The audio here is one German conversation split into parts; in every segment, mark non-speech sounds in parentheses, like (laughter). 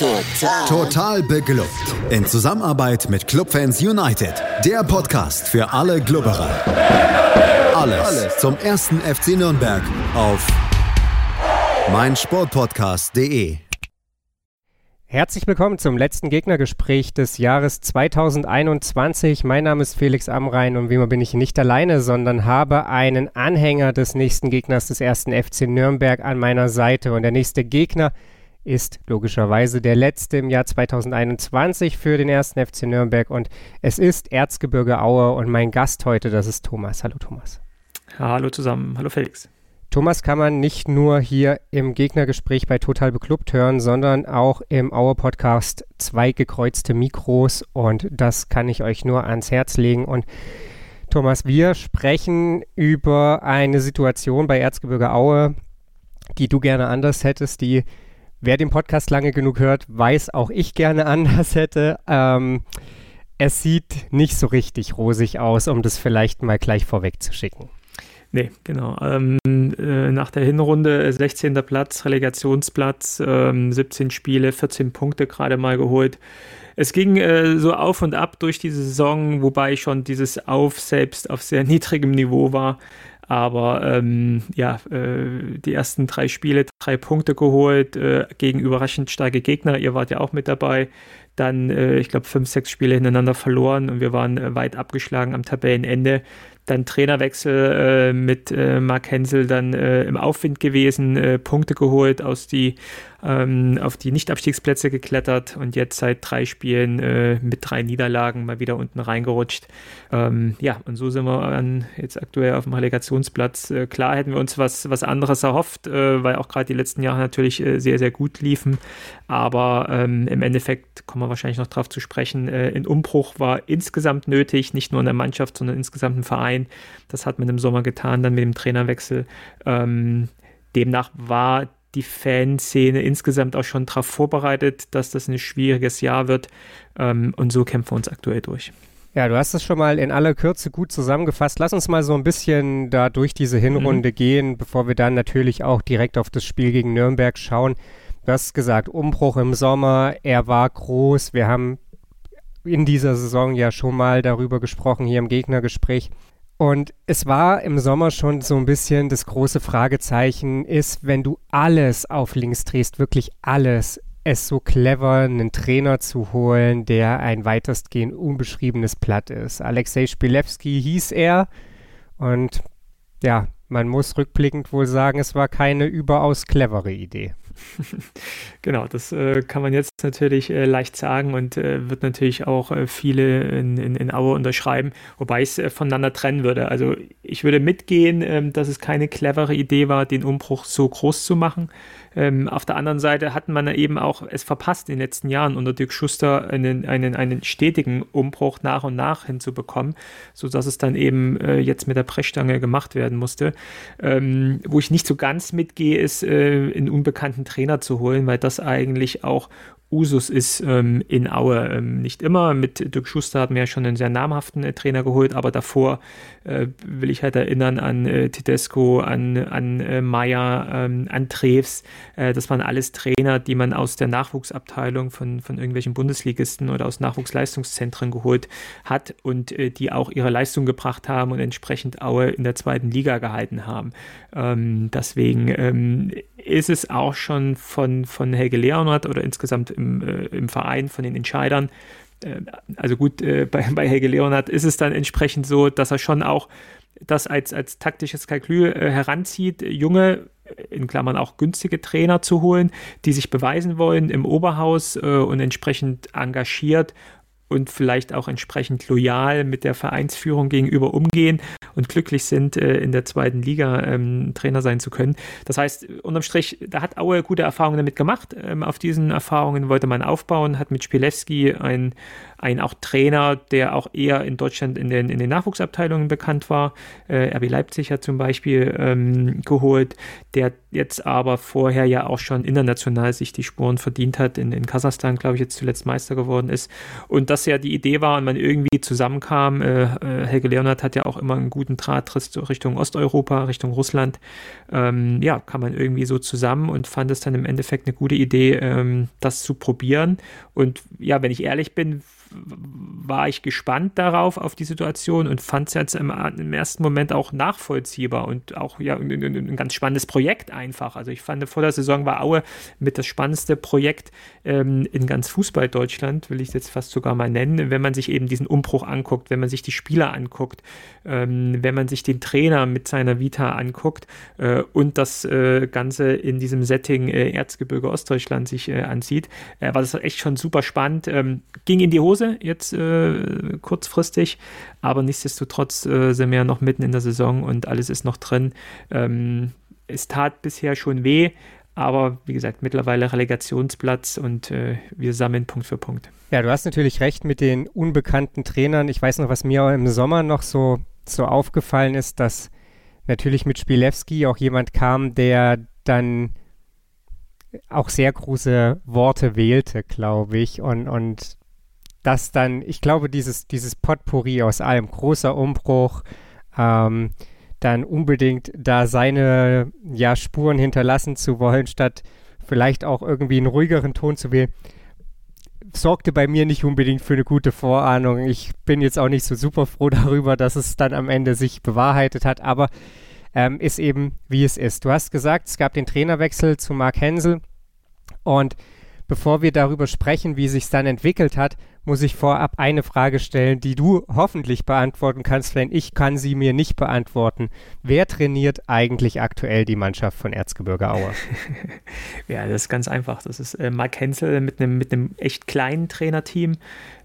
Total. Total beglückt. In Zusammenarbeit mit Clubfans United. Der Podcast für alle Glubberer. Alles, Alles zum ersten FC Nürnberg auf meinsportpodcast.de. Herzlich willkommen zum letzten Gegnergespräch des Jahres 2021. Mein Name ist Felix Amrein und wie immer bin ich nicht alleine, sondern habe einen Anhänger des nächsten Gegners des ersten FC Nürnberg an meiner Seite. Und der nächste Gegner ist logischerweise der letzte im Jahr 2021 für den ersten FC Nürnberg und es ist Erzgebirge Aue und mein Gast heute, das ist Thomas. Hallo Thomas. Hallo zusammen, hallo Felix. Thomas kann man nicht nur hier im Gegnergespräch bei Total Beklubbt hören, sondern auch im Auer Podcast zwei gekreuzte Mikros und das kann ich euch nur ans Herz legen. Und Thomas, wir sprechen über eine Situation bei Erzgebirge Aue, die du gerne anders hättest, die wer den Podcast lange genug hört, weiß auch ich gerne (laughs) anders hätte. Ähm, es sieht nicht so richtig rosig aus, um das vielleicht mal gleich vorweg zu schicken. Nee, genau. Ähm, äh, nach der Hinrunde 16. Äh, Platz, Relegationsplatz, ähm, 17 Spiele, 14 Punkte gerade mal geholt. Es ging äh, so auf und ab durch diese Saison, wobei schon dieses Auf selbst auf sehr (laughs) niedrigem Niveau war. Aber ähm, ja, äh, die ersten drei Spiele, drei Punkte geholt äh, gegen überraschend starke Gegner. Ihr wart ja auch mit dabei. Dann, äh, ich glaube, fünf, sechs Spiele hintereinander verloren und wir waren äh, weit abgeschlagen am Tabellenende dann Trainerwechsel äh, mit äh, Mark Hensel dann äh, im Aufwind gewesen, äh, Punkte geholt, aus die, ähm, auf die Nicht-Abstiegsplätze geklettert und jetzt seit drei Spielen äh, mit drei Niederlagen mal wieder unten reingerutscht. Ähm, ja, und so sind wir an, jetzt aktuell auf dem Relegationsplatz. Äh, klar hätten wir uns was, was anderes erhofft, weil auch gerade die letzten Jahre natürlich sehr, sehr gut liefen. Aber ähm, im Endeffekt kommen wir wahrscheinlich noch darauf zu sprechen. ein Umbruch war insgesamt nötig, nicht nur in der Mannschaft, sondern insgesamt im Verein rein. Das hat man im Sommer getan, dann mit dem Trainerwechsel. Ähm, demnach war die Fanszene insgesamt auch schon darauf vorbereitet, dass das ein schwieriges Jahr wird. Ähm, und so kämpfen wir uns aktuell durch. Ja, du hast es schon mal in aller Kürze gut zusammengefasst. Lass uns mal so ein bisschen da durch diese Hinrunde mhm. gehen, bevor wir dann natürlich auch direkt auf das Spiel gegen Nürnberg schauen. Du hast gesagt, Umbruch im Sommer, er war groß. Wir haben in dieser Saison ja schon mal darüber gesprochen, hier im Gegnergespräch. Und es war im Sommer schon so ein bisschen das große Fragezeichen ist, wenn du alles auf links drehst, wirklich alles, es so clever, einen Trainer zu holen, der ein weitestgehend unbeschriebenes Blatt ist. Alexei Spilewski hieß er und ja, man muss rückblickend wohl sagen, es war keine überaus clevere Idee. (laughs) genau, das äh, kann man jetzt natürlich äh, leicht sagen und äh, wird natürlich auch äh, viele in, in, in Aue unterschreiben, wobei ich es äh, voneinander trennen würde. Also ich würde mitgehen, ähm, dass es keine clevere Idee war, den Umbruch so groß zu machen. Ähm, auf der anderen Seite hat man eben auch es verpasst, in den letzten Jahren unter Dirk Schuster einen, einen, einen stetigen Umbruch nach und nach hinzubekommen, sodass es dann eben äh, jetzt mit der Brechstange gemacht werden musste. Ähm, wo ich nicht so ganz mitgehe, ist, äh, einen unbekannten Trainer zu holen, weil das eigentlich auch Usus ist ähm, in Aue. Ähm, nicht immer. Mit Dirk Schuster hatten wir ja schon einen sehr namhaften äh, Trainer geholt, aber davor äh, will ich halt erinnern an äh, Tedesco, an, an äh, Meyer, ähm, an Treves. Äh, das waren alles Trainer, die man aus der Nachwuchsabteilung von, von irgendwelchen Bundesligisten oder aus Nachwuchsleistungszentren geholt hat und äh, die auch ihre Leistung gebracht haben und entsprechend Aue in der zweiten Liga gehalten haben. Ähm, deswegen ähm, ist es auch schon von, von Helge Leonhardt oder insgesamt im, äh, im Verein von den Entscheidern. Äh, also gut, äh, bei, (laughs) bei Helge Leonhardt ist es dann entsprechend so, dass er schon auch das als, als taktisches Kalkül äh, heranzieht, junge, in Klammern auch günstige Trainer zu holen, die sich beweisen wollen im Oberhaus äh, und entsprechend engagiert und vielleicht auch entsprechend loyal mit der Vereinsführung gegenüber umgehen und glücklich sind, äh, in der zweiten Liga ähm, Trainer sein zu können. Das heißt, unterm Strich, da hat Aue gute Erfahrungen damit gemacht. Ähm, auf diesen Erfahrungen wollte man aufbauen, hat mit Spielewski ein, ein auch Trainer, der auch eher in Deutschland in den, in den Nachwuchsabteilungen bekannt war. Äh, RB Leipzig hat zum Beispiel ähm, geholt, der jetzt aber vorher ja auch schon international sich die Spuren verdient hat, in, in Kasachstan, glaube ich, jetzt zuletzt Meister geworden ist. Und das das ja die Idee war und man irgendwie zusammenkam. Äh, äh, Helge Leonard hat ja auch immer einen guten Draht Richtung Osteuropa, Richtung Russland. Ähm, ja, kam man irgendwie so zusammen und fand es dann im Endeffekt eine gute Idee, ähm, das zu probieren. Und ja, wenn ich ehrlich bin, war ich gespannt darauf, auf die Situation und fand es jetzt im, im, ersten Moment auch nachvollziehbar und auch ja, ein, ein, ganz spannendes Projekt einfach. Also ich fand, vor der Saison war Aue mit das spannendste Projekt ähm, in ganz Fußball Deutschland, will ich es jetzt fast sogar mal nennen, wenn man sich eben diesen Umbruch anguckt, wenn man sich die Spieler anguckt, ähm, wenn man sich den Trainer mit seiner Vita anguckt äh, und das äh, Ganze in diesem Setting äh, Erzgebirge Ostdeutschland sich äh, ansieht, äh, war das echt schon super spannend. Ähm, ging in die Hose Pause jetzt äh, kurzfristig, aber nichtsdestotrotz äh, sind wir ja noch mitten in der Saison und alles ist noch drin. Ähm, es tat bisher schon weh, aber wie gesagt, mittlerweile Relegationsplatz und äh, wir sammeln Punkt für Punkt. Ja, du hast natürlich recht mit den unbekannten Trainern. Ich weiß noch, was mir im Sommer noch so, so aufgefallen ist, dass natürlich mit Spielewski auch jemand kam, der dann auch sehr große Worte wählte, glaube ich, und, und dass dann, ich glaube, dieses, dieses Potpourri aus allem, großer Umbruch, ähm, dann unbedingt da seine ja, Spuren hinterlassen zu wollen, statt vielleicht auch irgendwie einen ruhigeren Ton zu wählen, sorgte bei mir nicht unbedingt für eine gute Vorahnung. Ich bin jetzt auch nicht so super froh (laughs) darüber, dass es dann am Ende sich bewahrheitet hat, aber ähm, ist eben, wie es ist. Du hast gesagt, es gab den Trainerwechsel zu Mark Hensel und bevor wir darüber sprechen, wie sich dann entwickelt hat, muss ich vorab eine Frage stellen, die du hoffentlich beantworten kannst, denn ich kann sie mir nicht beantworten. Wer trainiert eigentlich aktuell die Mannschaft von Erzgebirge Aue? (laughs) ja, das ist ganz einfach. Das ist äh, Mark Hensel mit einem mit echt kleinen Trainerteam.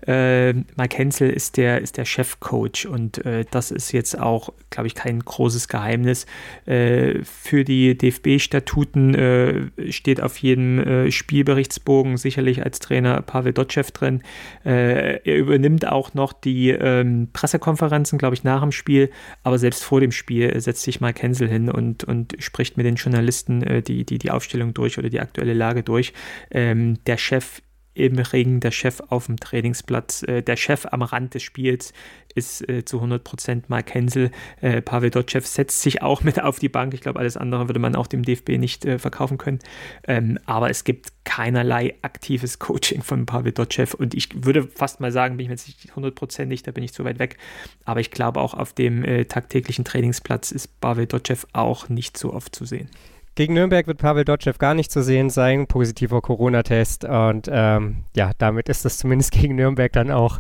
Äh, Mike Hensel ist der, ist der Chefcoach und äh, das ist jetzt auch, glaube ich, kein großes Geheimnis. Äh, für die DFB-Statuten äh, steht auf jedem äh, Spielberichtsbogen sicherlich als Trainer Pavel Dotschew drin. Äh, er übernimmt auch noch die ähm, Pressekonferenzen, glaube ich, nach dem Spiel, aber selbst vor dem Spiel setzt sich Mike Hensel hin und, und spricht mit den Journalisten die, die, die Aufstellung durch oder die aktuelle Lage durch. Ähm, der Chef im Ring, der Chef auf dem Trainingsplatz, äh, der Chef am Rand des Spiels ist äh, zu 100% Mark Hensel. Äh, Pavel Dotschew setzt sich auch mit auf die Bank. Ich glaube, alles andere würde man auch dem DFB nicht äh, verkaufen können. Ähm, aber es gibt keinerlei aktives Coaching von Pavel Dotschew und ich würde fast mal sagen, bin ich mir jetzt nicht hundertprozentig, da bin ich zu weit weg. Aber ich glaube, auch auf dem äh, tagtäglichen Trainingsplatz ist Pavel Dotschew auch nicht so oft zu sehen. Gegen Nürnberg wird Pavel Dotschew gar nicht zu sehen sein, positiver Corona-Test. Und ähm, ja, damit ist das zumindest (laughs) gegen Nürnberg dann auch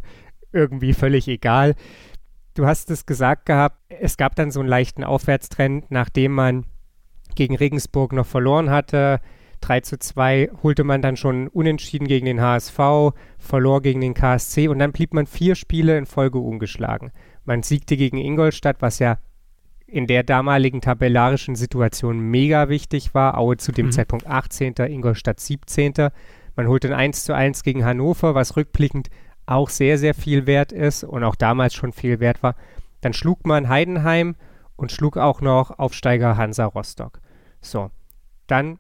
irgendwie völlig egal. Du hast es gesagt gehabt, es gab dann so einen leichten Aufwärtstrend, nachdem man gegen Regensburg noch verloren hatte. 3 zu 2 holte man dann schon unentschieden gegen den HSV, verlor gegen den KSC und dann blieb man vier Spiele in Folge ungeschlagen. Man siegte gegen Ingolstadt, was ja in der damaligen tabellarischen Situation mega wichtig war. Aue zu dem mhm. Zeitpunkt 18., Ingolstadt 17. Man holt ein 1 zu 1 gegen Hannover, was rückblickend auch sehr, sehr viel wert ist und auch damals schon viel wert war. Dann schlug man Heidenheim und schlug auch noch Aufsteiger Hansa Rostock. So, dann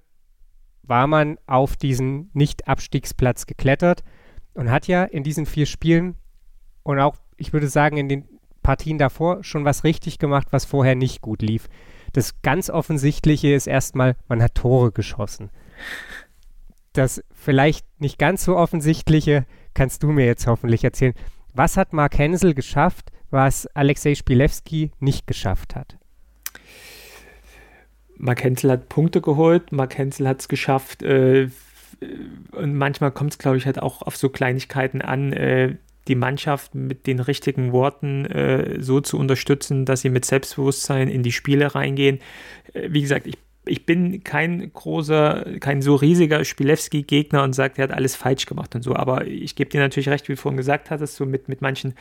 war man auf diesen Nicht-Abstiegsplatz geklettert und hat ja in diesen vier Spielen und auch, ich würde sagen, in den Partien davor schon was richtig gemacht, was vorher nicht gut lief. Das ganz Offensichtliche ist erstmal, man hat Tore geschossen. Das vielleicht nicht ganz so Offensichtliche kannst du mir jetzt hoffentlich erzählen. Was hat Mark Hensel geschafft, was Alexei Spilewski nicht geschafft hat? Mark Hensel hat Punkte geholt, Mark Hensel hat es geschafft, äh, und manchmal kommt es, glaube ich, halt auch auf so Kleinigkeiten an, äh, die Mannschaft mit den richtigen Worten äh, so zu unterstützen, dass sie mit Selbstbewusstsein in die Spiele reingehen. Äh, wie gesagt, ich, ich bin kein großer, kein so riesiger Spilewski-Gegner und sage, er hat alles falsch gemacht und so, aber ich gebe dir natürlich recht, wie du vorhin gesagt hattest, so mit, mit manchen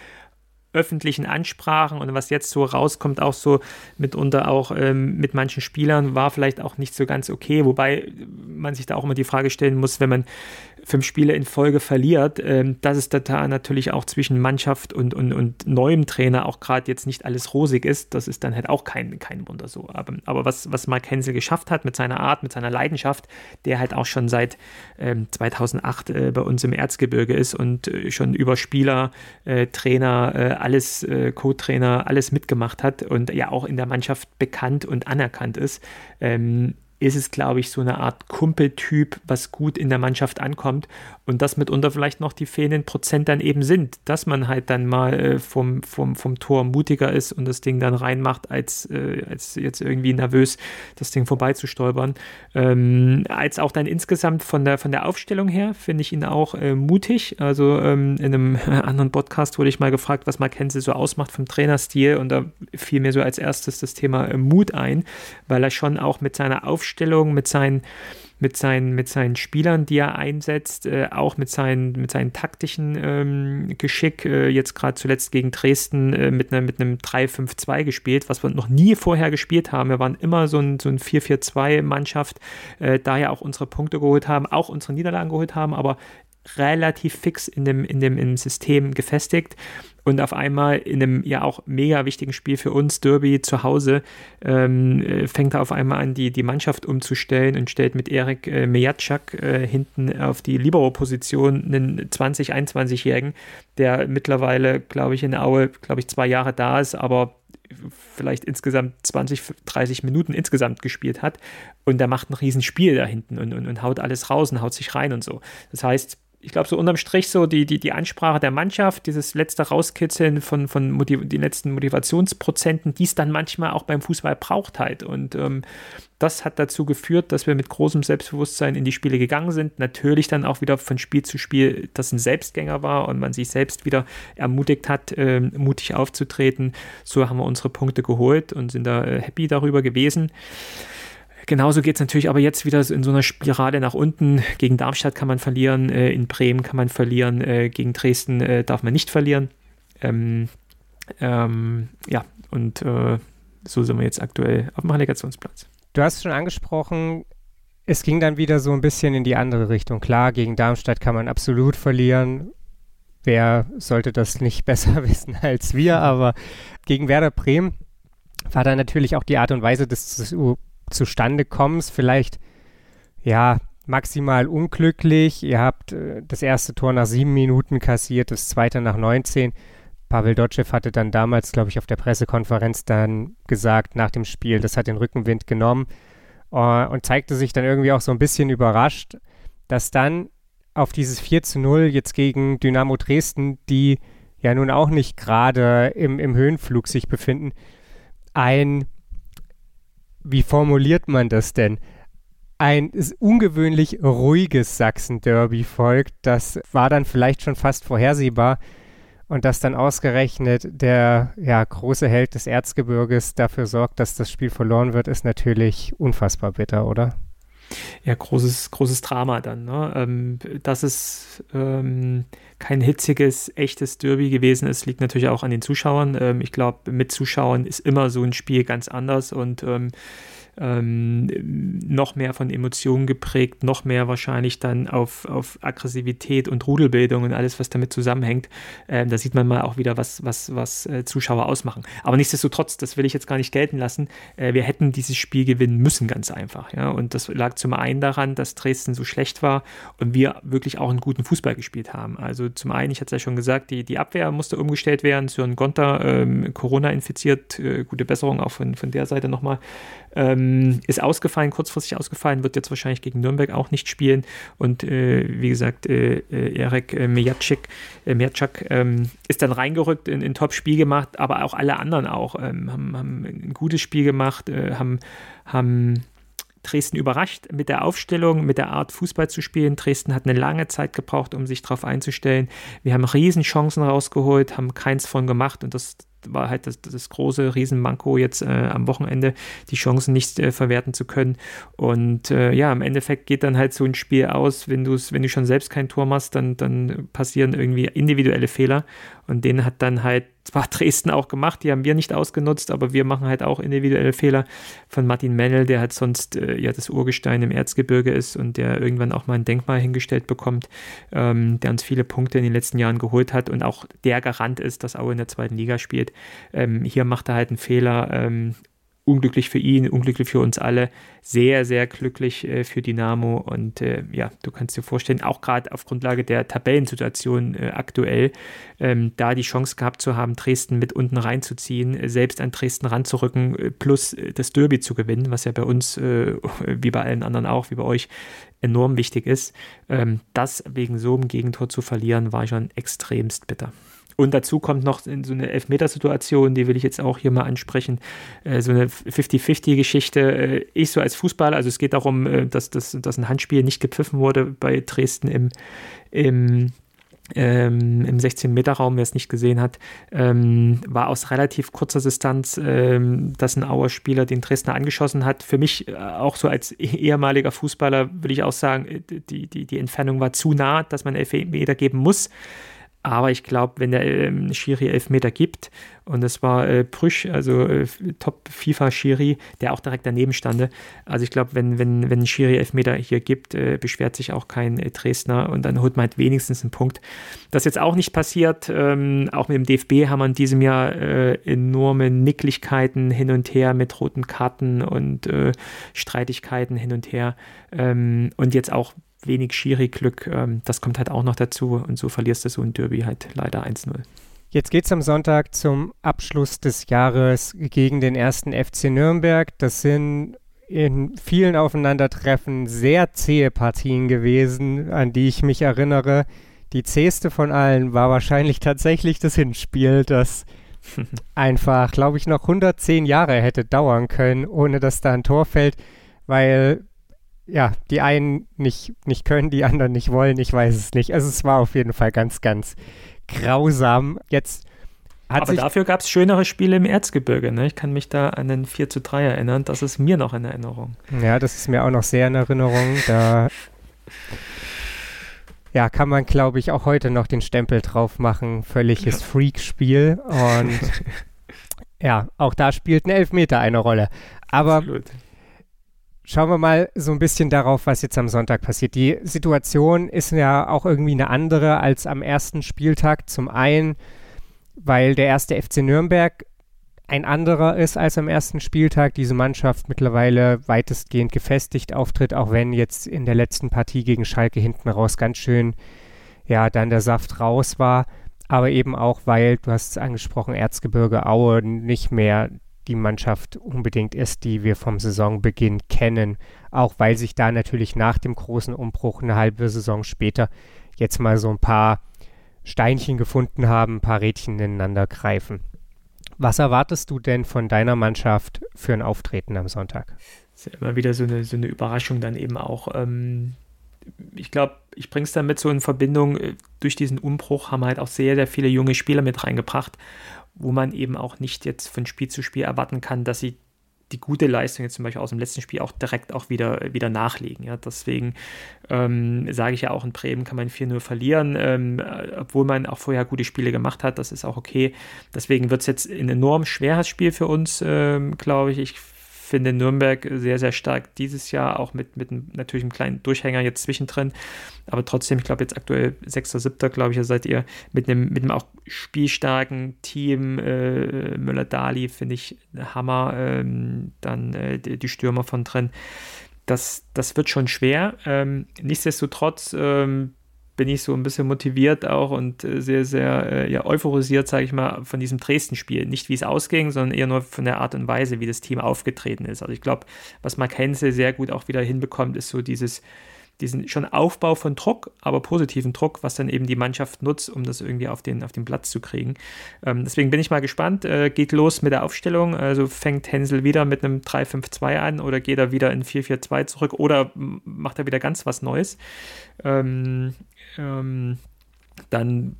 öffentlichen Ansprachen und was jetzt so rauskommt, auch so mitunter auch ähm, mit manchen Spielern, war vielleicht auch nicht so ganz okay, wobei man sich da auch immer die Frage stellen muss, wenn man fünf Spiele in Folge verliert, ähm, dass es da natürlich auch zwischen Mannschaft und, und, und neuem Trainer auch gerade jetzt nicht alles rosig ist, das ist dann halt auch kein, kein Wunder so. Aber, aber was, was Mark Hensel geschafft hat mit seiner Art, mit seiner Leidenschaft, der halt auch schon seit ähm, 2008 äh, bei uns im Erzgebirge ist und äh, schon über Spieler, äh, Trainer, äh, alles, äh, Co-Trainer, alles mitgemacht hat und ja auch in der Mannschaft bekannt und anerkannt ist, ähm, ist es, glaube ich, so eine Art Kumpeltyp, was gut in der Mannschaft ankommt und das mitunter vielleicht noch die fehlenden Prozent dann eben sind, dass man halt dann mal äh, vom, vom, vom Tor mutiger ist und das Ding dann reinmacht, als, äh, als jetzt irgendwie nervös das Ding vorbeizustolpern. Ähm, als auch dann insgesamt von der, von der Aufstellung her finde ich ihn auch äh, mutig. Also ähm, in einem (laughs) anderen Podcast wurde ich mal gefragt, was Mackenzie so ausmacht vom Trainerstil und da fiel mir so als erstes das Thema äh, Mut ein, weil er schon auch mit seiner Aufstellung Aufstellung, mit seinen, mit seinen, mit seinen Spielern, die er einsetzt, äh, auch mit seinen, mit seinen taktischen ähm, Geschick, äh, jetzt gerade zuletzt gegen Dresden äh, mit, ne, mit einem 3-5-2 gespielt, was wir noch nie vorher gespielt haben. Wir waren immer so ein, so ein 4-4-2-Mannschaft, äh, daher auch unsere Punkte geholt haben, auch unsere Niederlagen geholt haben, aber relativ fix in dem, in dem, im System gefestigt und auf einmal in einem ja auch mega wichtigen Spiel für uns, Derby zu Hause, ähm, äh, fängt er auf einmal an, die, die Mannschaft umzustellen und stellt mit Erik äh, Mejatschak äh, hinten auf die Libero-Position einen 20-, 21-Jährigen, der mittlerweile, glaube ich, in Aue, glaube ich, zwei Jahre da ist, aber vielleicht insgesamt 20, 30 Minuten insgesamt gespielt hat und der macht ein Riesenspiel da hinten und, und, und haut alles raus und haut sich rein und so. Das heißt, ich glaube, so unterm Strich so die, die, die Ansprache der Mannschaft, dieses letzte Rauskitzeln von, von Motiv den letzten Motivationsprozenten, die es dann manchmal auch beim Fußball braucht halt. Und ähm, das hat dazu geführt, dass wir mit großem Selbstbewusstsein in die Spiele gegangen sind. Natürlich dann auch wieder von Spiel zu Spiel, das ein Selbstgänger war und man sich selbst wieder ermutigt hat, äh, mutig aufzutreten. So haben wir unsere Punkte geholt und sind da äh, happy darüber gewesen. Genauso geht es natürlich aber jetzt wieder in so einer Spirale nach unten. Gegen Darmstadt kann man verlieren, äh, in Bremen kann man verlieren, äh, gegen Dresden äh, darf man nicht verlieren. Ähm, ähm, ja, und äh, so sind wir jetzt aktuell auf dem Relegationsplatz. Du hast schon angesprochen, es ging dann wieder so ein bisschen in die andere Richtung. Klar, gegen Darmstadt kann man absolut verlieren. Wer sollte das nicht (laughs) besser wissen als wir? Aber gegen Werder Bremen war dann natürlich auch die Art und Weise des zustande kommst, vielleicht ja maximal unglücklich. Ihr habt äh, das erste Tor nach sieben Minuten kassiert, das zweite nach 19. Pavel Dotschew hatte dann damals, glaube ich, auf der Pressekonferenz dann gesagt nach dem Spiel, das hat den Rückenwind genommen uh, und zeigte sich dann irgendwie auch so ein bisschen überrascht, dass dann auf dieses 4 zu 0 jetzt gegen Dynamo Dresden, die ja nun auch nicht gerade im, im Höhenflug sich befinden, ein wie formuliert man das denn? Ein ungewöhnlich ruhiges Sachsen-Derby folgt. Das war dann vielleicht schon fast vorhersehbar. Und dass dann ausgerechnet der ja, große Held des Erzgebirges dafür sorgt, dass das Spiel verloren wird, ist natürlich unfassbar bitter, oder? Ja, großes, großes Drama dann. Ne? Ähm, dass es ähm, kein hitziges, echtes Derby gewesen ist, liegt natürlich auch an den Zuschauern. Ähm, ich glaube, mit Zuschauern ist immer so ein Spiel ganz anders und ähm, ähm, noch mehr von Emotionen geprägt, noch mehr wahrscheinlich dann auf, auf Aggressivität und Rudelbildung und alles, was damit zusammenhängt. Ähm, da sieht man mal auch wieder, was, was, was äh, Zuschauer ausmachen. Aber nichtsdestotrotz, das will ich jetzt gar nicht gelten lassen, äh, wir hätten dieses Spiel gewinnen müssen, ganz einfach. Ja? Und das lag zum einen daran, dass Dresden so schlecht war und wir wirklich auch einen guten Fußball gespielt haben. Also zum einen, ich hatte es ja schon gesagt, die, die Abwehr musste umgestellt werden. Sören Gonter, ähm, Corona infiziert, äh, gute Besserung auch von, von der Seite nochmal. Ähm, ist ausgefallen, kurzfristig ausgefallen, wird jetzt wahrscheinlich gegen Nürnberg auch nicht spielen. Und äh, wie gesagt, äh, äh Erik äh, Mijacek, äh, Mijacek ähm, ist dann reingerückt, in ein Top-Spiel gemacht, aber auch alle anderen auch ähm, haben, haben, ein gutes Spiel gemacht, äh, haben, haben Dresden überrascht mit der Aufstellung, mit der Art Fußball zu spielen. Dresden hat eine lange Zeit gebraucht, um sich darauf einzustellen. Wir haben Riesenchancen rausgeholt, haben keins von gemacht und das war halt das, das große Riesenmanko jetzt äh, am Wochenende, die Chancen nicht äh, verwerten zu können. Und äh, ja, im Endeffekt geht dann halt so ein Spiel aus, wenn du wenn du schon selbst kein Tor machst, dann, dann passieren irgendwie individuelle Fehler. Und den hat dann halt zwar (laughs) Dresden auch gemacht, die haben wir nicht ausgenutzt, aber wir machen halt auch individuelle Fehler von Martin Mennel, der halt sonst äh, ja das Urgestein im Erzgebirge ist und der irgendwann auch mal ein Denkmal hingestellt bekommt, ähm, der uns viele Punkte in den letzten Jahren geholt hat und auch der Garant ist, dass Aue in der zweiten Liga spielt. Ähm, hier macht er halt einen Fehler ähm, unglücklich für ihn, unglücklich für uns alle, sehr, sehr glücklich äh, für Dynamo und äh, ja, du kannst dir vorstellen, auch gerade auf Grundlage der Tabellensituation äh, aktuell, ähm, da die Chance gehabt zu haben, Dresden mit unten reinzuziehen, äh, selbst an Dresden ranzurücken, äh, plus äh, das Derby zu gewinnen, was ja bei uns, (laughs) wie bei allen anderen auch, wie bei euch, enorm wichtig ist. Ähm, das wegen so einem Gegentor zu verlieren, war schon extremst bitter. Und dazu kommt noch so eine Elfmetersituation, die will ich jetzt auch hier mal ansprechen, äh, so eine 50-50-Geschichte. Äh, ich so als Fußballer, also es geht darum, äh, dass, dass, dass ein Handspiel nicht gepfiffen wurde bei Dresden im, im ähm, im 16-Meter-Raum, wer es nicht gesehen hat, ähm, war aus relativ kurzer Distanz, ähm, dass ein Auer Spieler den Dresdner angeschossen hat. Für mich auch so als (laughs) ehemaliger Fußballer würde ich auch sagen, die, die, die Entfernung war zu nah, dass man Elfmeter geben muss. Aber ich glaube, wenn der ähm, Schiri Elfmeter gibt, und das war äh, Prüsch, also äh, Top-FIFA-Schiri, der auch direkt daneben stande. Also ich glaube, wenn, wenn, wenn Schiri Elfmeter hier gibt, äh, beschwert sich auch kein äh, Dresdner und dann holt man halt wenigstens einen Punkt. Das jetzt auch nicht passiert. Ähm, auch mit dem DFB haben wir in diesem Jahr äh, enorme Nicklichkeiten hin und her mit roten Karten und äh, Streitigkeiten hin und her. Ähm, und jetzt auch wenig Schiri-Glück. Ähm, das kommt halt auch noch dazu und so verlierst du so ein Derby halt leider 1-0. Jetzt geht es am Sonntag zum Abschluss des Jahres gegen den ersten FC Nürnberg. Das sind in vielen Aufeinandertreffen sehr zähe Partien gewesen, an die ich mich erinnere. Die zäheste von allen war wahrscheinlich tatsächlich das Hinspiel, das (laughs) einfach, glaube ich, noch 110 Jahre hätte dauern können, ohne dass da ein Tor fällt, weil ja, die einen nicht, nicht können, die anderen nicht wollen, ich weiß es nicht. Also es war auf jeden Fall ganz, ganz grausam. Jetzt Aber dafür gab es schönere Spiele im Erzgebirge. Ne? Ich kann mich da an den 4 zu 3 erinnern. Das ist mir noch in Erinnerung. Ja, das ist mir auch noch sehr in Erinnerung. Da ja, kann man, glaube ich, auch heute noch den Stempel drauf machen. Völliges ja. (laughs) Freak-Spiel. Und (laughs) ja, auch da spielt ein Elfmeter eine Rolle. Aber Absolut. Schauen wir mal so ein bisschen darauf, was jetzt am Sonntag passiert. Die Situation ist ja auch irgendwie eine andere als am ersten Spieltag. Zum einen, weil der erste FC Nürnberg ein anderer ist als am ersten Spieltag. Diese Mannschaft mittlerweile weitestgehend gefestigt auftritt, auch wenn jetzt in der letzten Partie gegen Schalke hinten raus ganz schön, ja, dann der Saft raus war. Aber eben auch, weil, du hast es angesprochen, Erzgebirge Aue nicht mehr die Mannschaft unbedingt ist, die wir vom Saisonbeginn kennen. Auch weil sich da natürlich nach dem großen Umbruch eine halbe Saison später jetzt mal so ein paar Steinchen gefunden haben, ein paar Rädchen ineinander greifen. Was erwartest du denn von deiner Mannschaft für ein Auftreten am Sonntag? Das ist ja immer wieder so eine, so eine Überraschung dann eben auch. Ähm, ich glaube, ich bringe es damit so in Verbindung, äh, durch diesen Umbruch haben halt auch sehr, sehr viele junge Spieler mit reingebracht wo man eben auch nicht jetzt von Spiel zu Spiel erwarten kann, dass sie die gute Leistung jetzt zum Beispiel aus dem letzten Spiel auch direkt auch wieder, wieder nachlegen. Ja, deswegen ähm, sage ich ja auch, in Bremen kann man 4-0 verlieren, ähm, obwohl man auch vorher gute Spiele gemacht hat. Das ist auch okay. Deswegen wird es jetzt ein enorm schweres Spiel für uns, ähm, glaube ich. Ich finde Nürnberg sehr, sehr stark dieses Jahr, auch mit, mit natürlich einem kleinen Durchhänger jetzt zwischendrin. Aber trotzdem, ich glaube jetzt aktuell 6. 7. glaube ich, seid ihr mit einem, mit einem auch spielstarken Team. Äh, Müller-Dali finde ich Hammer. Ähm, dann äh, die, die, Stürmer von drin. Das, das wird schon schwer. Ähm, nichtsdestotrotz ähm, bin ich so ein bisschen motiviert auch und äh, sehr, sehr äh, ja, euphorisiert, sage ich mal, von diesem Dresden-Spiel. Nicht wie es ausging, sondern eher nur von der Art und Weise, wie das Team aufgetreten ist. Also ich glaube, was Mark Hensel sehr gut auch wieder hinbekommt, ist so dieses diesen schon Aufbau von Druck, aber positiven Druck, was dann eben die Mannschaft nutzt, um das irgendwie auf den, auf den Platz zu kriegen. Ähm, deswegen bin ich mal gespannt. Äh, geht los mit der Aufstellung. Also fängt Hänsel wieder mit einem 3-5-2 an oder geht er wieder in 4-4-2 zurück oder macht er wieder ganz was Neues. Ähm, ähm, dann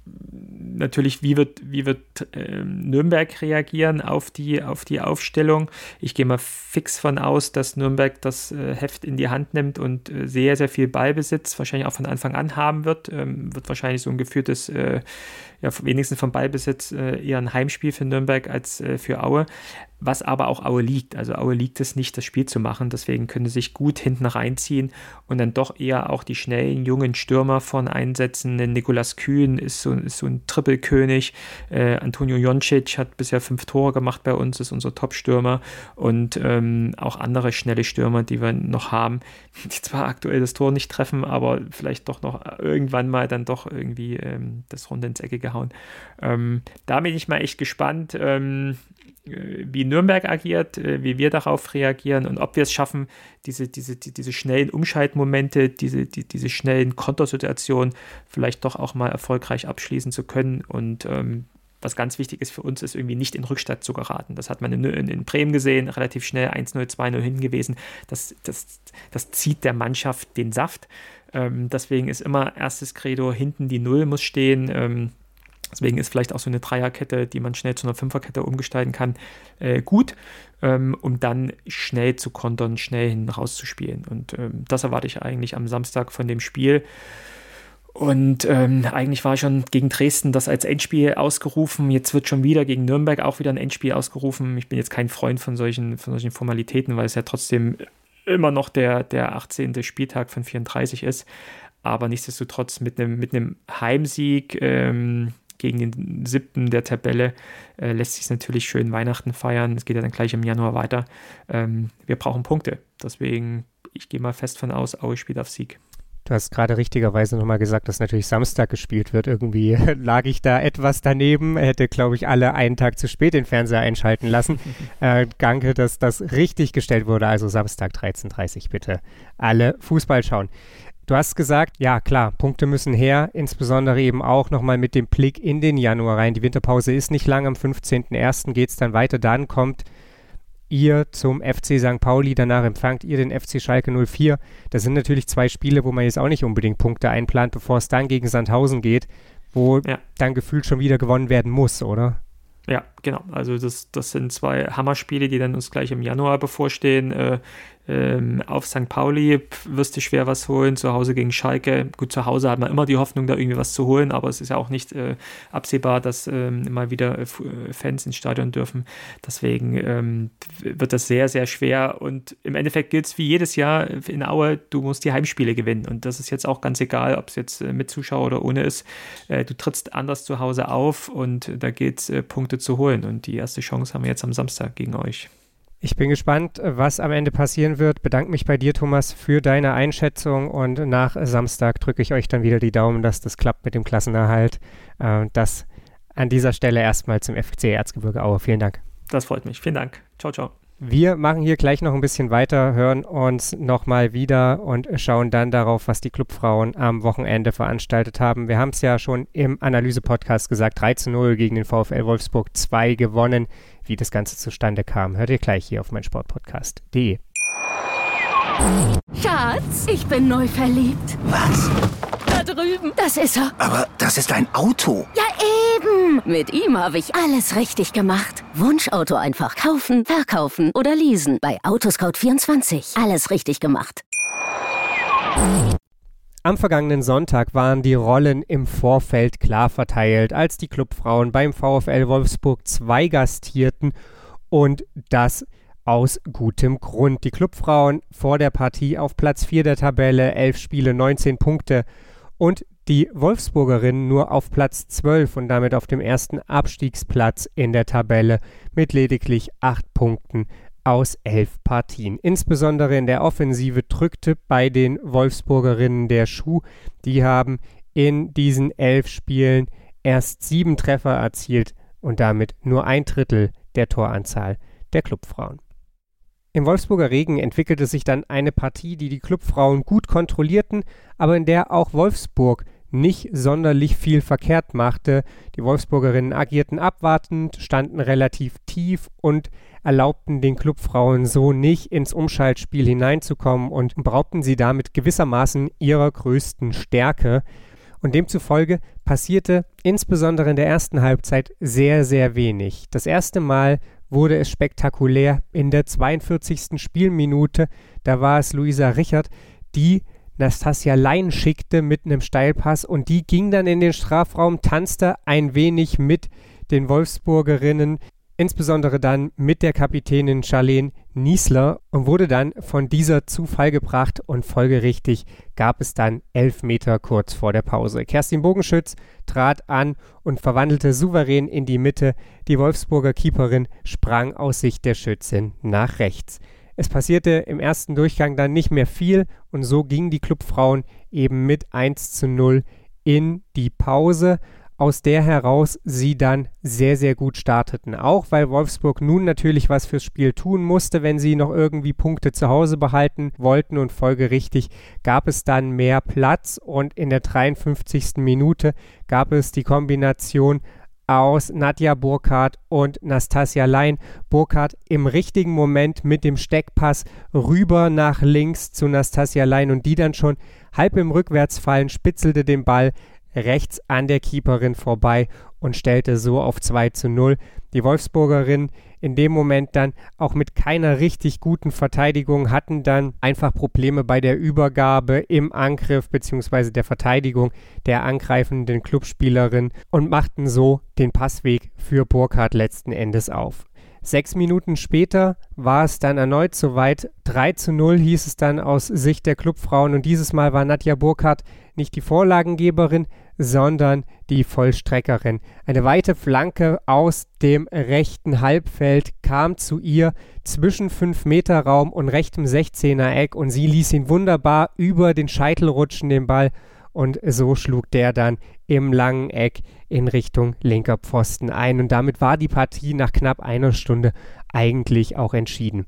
natürlich, wie wird, wie wird äh, Nürnberg reagieren auf die, auf die Aufstellung. Ich gehe mal fix von aus, dass Nürnberg das äh, Heft in die Hand nimmt und äh, sehr, sehr viel Ballbesitz wahrscheinlich auch von Anfang an haben wird. Ähm, wird wahrscheinlich so ein geführtes äh, ja, wenigstens vom Ballbesitz äh, eher ein Heimspiel für Nürnberg als äh, für Aue, was aber auch Aue liegt. Also Aue liegt es nicht, das Spiel zu machen, deswegen können sie sich gut hinten reinziehen und dann doch eher auch die schnellen, jungen Stürmer von einsetzen. Nikolas Kühn ist so, ist so ein Trippelkönig, äh, Antonio Joncic hat bisher fünf Tore gemacht bei uns, ist unser Top-Stürmer und ähm, auch andere schnelle Stürmer, die wir noch haben, (laughs) die zwar aktuell das Tor nicht treffen, aber vielleicht doch noch irgendwann mal dann doch irgendwie ähm, das Runde ins Ecke gehauen. Ähm, da bin ich mal echt gespannt, ähm, äh, wie Nürnberg agiert, äh, wie wir darauf reagieren und ob wir es schaffen, diese, diese, die, diese schnellen Umschaltmomente, diese, die, diese schnellen Kontersituationen vielleicht doch auch mal erfolgreich abschließen zu können. Und ähm, was ganz wichtig ist für uns, ist irgendwie nicht in Rückstand zu geraten. Das hat man in, in, in Bremen gesehen, relativ schnell 1-0, 2-0 hinten gewesen. Das, das, das zieht der Mannschaft den Saft. Ähm, deswegen ist immer erstes Credo, hinten die Null muss stehen. Ähm, Deswegen ist vielleicht auch so eine Dreierkette, die man schnell zu einer Fünferkette umgestalten kann, äh, gut, ähm, um dann schnell zu kontern, schnell hin rauszuspielen. Und ähm, das erwarte ich eigentlich am Samstag von dem Spiel. Und ähm, eigentlich war schon gegen Dresden das als Endspiel ausgerufen. Jetzt wird schon wieder gegen Nürnberg auch wieder ein Endspiel ausgerufen. Ich bin jetzt kein Freund von solchen, von solchen Formalitäten, weil es ja trotzdem immer noch der, der 18. Spieltag von 34 ist. Aber nichtsdestotrotz mit einem mit Heimsieg ähm, gegen den siebten der Tabelle äh, lässt sich natürlich schön Weihnachten feiern. Es geht ja dann gleich im Januar weiter. Ähm, wir brauchen Punkte. Deswegen, ich gehe mal fest von aus, Aue spielt auf Sieg. Du hast gerade richtigerweise nochmal gesagt, dass natürlich Samstag gespielt wird. Irgendwie (laughs) lag ich da etwas daneben, hätte, glaube ich, alle einen Tag zu spät den Fernseher einschalten lassen. (laughs) äh, danke, dass das richtig gestellt wurde. Also Samstag 13.30 Uhr bitte alle Fußball schauen. Du hast gesagt, ja klar, Punkte müssen her, insbesondere eben auch nochmal mit dem Blick in den Januar rein. Die Winterpause ist nicht lang, am 15.01. geht es dann weiter. Dann kommt ihr zum FC St. Pauli, danach empfangt ihr den FC Schalke 04. Das sind natürlich zwei Spiele, wo man jetzt auch nicht unbedingt Punkte einplant, bevor es dann gegen Sandhausen geht, wo ja. dann gefühlt schon wieder gewonnen werden muss, oder? Ja, genau. Also das, das sind zwei Hammerspiele, die dann uns gleich im Januar bevorstehen. Äh, ähm, auf St. Pauli wirst du schwer was holen, zu Hause gegen Schalke. Gut, zu Hause hat man immer die Hoffnung, da irgendwie was zu holen, aber es ist ja auch nicht äh, absehbar, dass ähm, mal wieder äh, Fans ins Stadion dürfen. Deswegen ähm, wird das sehr, sehr schwer und im Endeffekt gilt es wie jedes Jahr in Aue, du musst die Heimspiele gewinnen und das ist jetzt auch ganz egal, ob es jetzt äh, mit Zuschauer oder ohne ist. Äh, du trittst anders zu Hause auf und da gilt es, äh, Punkte zu holen und die erste Chance haben wir jetzt am Samstag gegen euch. Ich bin gespannt, was am Ende passieren wird. Bedanke mich bei dir, Thomas, für deine Einschätzung und nach Samstag drücke ich euch dann wieder die Daumen, dass das klappt mit dem Klassenerhalt. Äh, das an dieser Stelle erstmal zum FC Erzgebirge Aue. Vielen Dank. Das freut mich. Vielen Dank. Ciao, ciao. Wir machen hier gleich noch ein bisschen weiter, hören uns nochmal wieder und schauen dann darauf, was die Clubfrauen am Wochenende veranstaltet haben. Wir haben es ja schon im Analyse-Podcast gesagt, 3 zu 0 gegen den VfL Wolfsburg 2 gewonnen. Wie das Ganze zustande kam, hört ihr gleich hier auf meinsportpodcast.de. Schatz, ich bin neu verliebt. Was? Drüben. Das ist er. Aber das ist ein Auto. Ja, eben. Mit ihm habe ich alles richtig gemacht. Wunschauto einfach kaufen, verkaufen oder leasen. Bei Autoscout24. Alles richtig gemacht. Am vergangenen Sonntag waren die Rollen im Vorfeld klar verteilt, als die Clubfrauen beim VfL Wolfsburg 2 gastierten und das aus gutem Grund. Die Clubfrauen vor der Partie auf Platz 4 der Tabelle, 11 Spiele, 19 Punkte und die Wolfsburgerinnen nur auf Platz 12 und damit auf dem ersten Abstiegsplatz in der Tabelle mit lediglich 8 Punkten aus elf Partien. Insbesondere in der Offensive drückte bei den Wolfsburgerinnen der Schuh. Die haben in diesen elf Spielen erst sieben Treffer erzielt und damit nur ein Drittel der Toranzahl der Clubfrauen. Im Wolfsburger Regen entwickelte sich dann eine Partie, die die Clubfrauen gut kontrollierten, aber in der auch Wolfsburg nicht sonderlich viel verkehrt machte. Die Wolfsburgerinnen agierten abwartend, standen relativ tief und erlaubten den Clubfrauen so nicht ins Umschaltspiel hineinzukommen und beraubten sie damit gewissermaßen ihrer größten Stärke. Und demzufolge passierte insbesondere in der ersten Halbzeit sehr, sehr wenig. Das erste Mal wurde es spektakulär in der 42. Spielminute. Da war es Luisa Richard, die Nastasia Lein schickte mit einem Steilpass und die ging dann in den Strafraum, tanzte ein wenig mit den Wolfsburgerinnen, insbesondere dann mit der Kapitänin Charlene Niesler und wurde dann von dieser zu Fall gebracht und folgerichtig gab es dann elf Meter kurz vor der Pause. Kerstin Bogenschütz trat an und verwandelte souverän in die Mitte. Die Wolfsburger Keeperin sprang aus Sicht der Schützin nach rechts. Es passierte im ersten Durchgang dann nicht mehr viel und so gingen die Clubfrauen eben mit 1 zu 0 in die Pause aus der heraus sie dann sehr, sehr gut starteten. Auch weil Wolfsburg nun natürlich was fürs Spiel tun musste, wenn sie noch irgendwie Punkte zu Hause behalten wollten und folgerichtig gab es dann mehr Platz und in der 53. Minute gab es die Kombination aus Nadja Burkhardt und Nastasia Lein. Burkhardt im richtigen Moment mit dem Steckpass rüber nach links zu Nastasia Lein und die dann schon halb im Rückwärtsfallen spitzelte den Ball rechts an der Keeperin vorbei und stellte so auf 2 zu 0. Die Wolfsburgerinnen in dem Moment dann auch mit keiner richtig guten Verteidigung hatten dann einfach Probleme bei der Übergabe im Angriff bzw. der Verteidigung der angreifenden Clubspielerin und machten so den Passweg für Burkhardt letzten Endes auf. Sechs Minuten später war es dann erneut soweit. 3 zu 0 hieß es dann aus Sicht der Clubfrauen und dieses Mal war Nadja Burkhardt nicht die Vorlagengeberin, sondern die Vollstreckerin. Eine weite Flanke aus dem rechten Halbfeld kam zu ihr zwischen 5 Meter Raum und rechtem 16er Eck und sie ließ ihn wunderbar über den Scheitel rutschen, den Ball und so schlug der dann im langen Eck in Richtung linker Pfosten ein und damit war die Partie nach knapp einer Stunde eigentlich auch entschieden.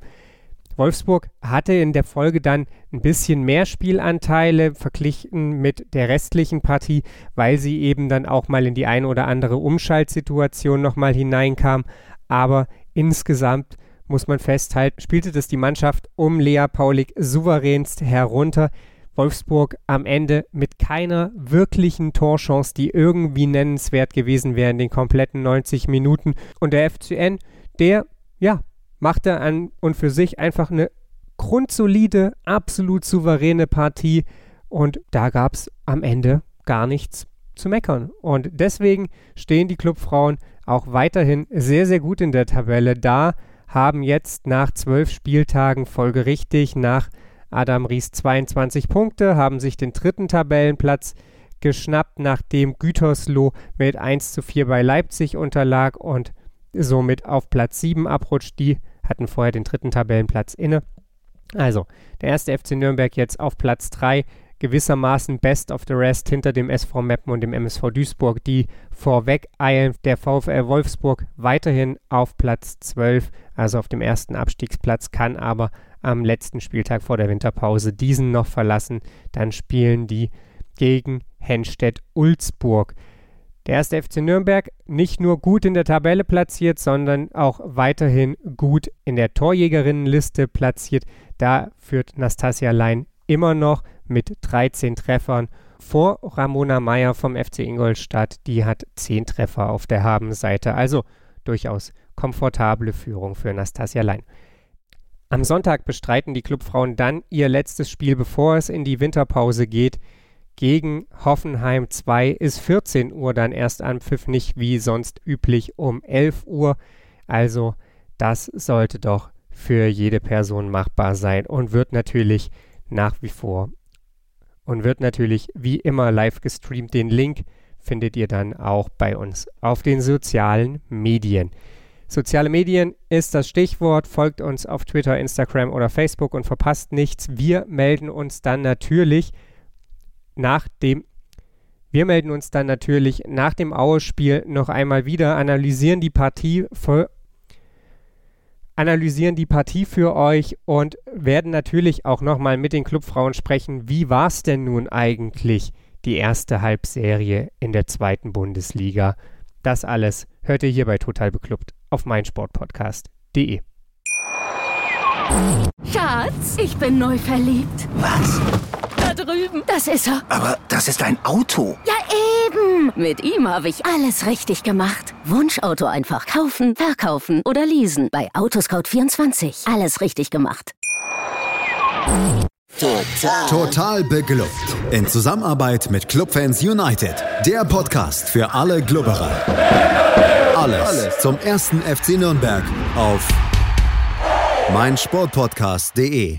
Wolfsburg hatte in der Folge dann ein bisschen mehr Spielanteile verglichen mit der restlichen Partie, weil sie eben dann auch mal in die eine oder andere Umschaltsituation nochmal hineinkam. Aber insgesamt muss man festhalten, spielte das die Mannschaft um Lea Paulik souveränst herunter. Wolfsburg am Ende mit keiner wirklichen Torchance, die irgendwie nennenswert gewesen wäre in den kompletten 90 Minuten. Und der FCN, der, ja, machte an und für sich einfach eine grundsolide, absolut souveräne Partie und da gab es am Ende gar nichts zu meckern. Und deswegen stehen die Clubfrauen auch weiterhin sehr, sehr gut in der Tabelle da, haben jetzt nach zwölf Spieltagen folgerichtig nach Adam Ries 22 Punkte, haben sich den dritten Tabellenplatz geschnappt, nachdem Gütersloh mit 1 zu 4 bei Leipzig unterlag und somit auf Platz 7 abrutscht. Die hatten vorher den dritten Tabellenplatz inne. Also, der erste FC Nürnberg jetzt auf Platz 3, gewissermaßen best of the rest hinter dem SV Meppen und dem MSV Duisburg, die vorweg eilen. Der VfL Wolfsburg weiterhin auf Platz 12, also auf dem ersten Abstiegsplatz, kann aber am letzten Spieltag vor der Winterpause diesen noch verlassen. Dann spielen die gegen Henstedt-Ulzburg. Der erste FC Nürnberg nicht nur gut in der Tabelle platziert, sondern auch weiterhin gut in der Torjägerinnenliste platziert. Da führt Nastasia Lein immer noch mit 13 Treffern vor Ramona Meyer vom FC Ingolstadt. Die hat 10 Treffer auf der Habenseite. Also durchaus komfortable Führung für Nastasia Lein. Am Sonntag bestreiten die Clubfrauen dann ihr letztes Spiel, bevor es in die Winterpause geht gegen Hoffenheim 2 ist 14 Uhr dann erst Anpfiff, nicht wie sonst üblich um 11 Uhr. Also das sollte doch für jede Person machbar sein und wird natürlich nach wie vor und wird natürlich wie immer live gestreamt. Den Link findet ihr dann auch bei uns auf den sozialen Medien. Soziale Medien ist das Stichwort. Folgt uns auf Twitter, Instagram oder Facebook und verpasst nichts. Wir melden uns dann natürlich nach dem wir melden uns dann natürlich nach dem Aue-Spiel noch einmal wieder, analysieren die Partie für, analysieren die Partie für euch und werden natürlich auch nochmal mit den Clubfrauen sprechen. Wie war es denn nun eigentlich die erste Halbserie in der zweiten Bundesliga? Das alles hört ihr hier bei Total Beklubbt auf meinsportpodcast.de. Schatz, ich bin neu verliebt. Was? Drüben. Das ist er. Aber das ist ein Auto. Ja, eben. Mit ihm habe ich alles richtig gemacht. Wunschauto einfach kaufen, verkaufen oder leasen. Bei Autoscout24. Alles richtig gemacht. Total. Total beglückt. In Zusammenarbeit mit Clubfans United. Der Podcast für alle Glubberer. Alles, Alles zum ersten FC Nürnberg auf meinsportpodcast.de.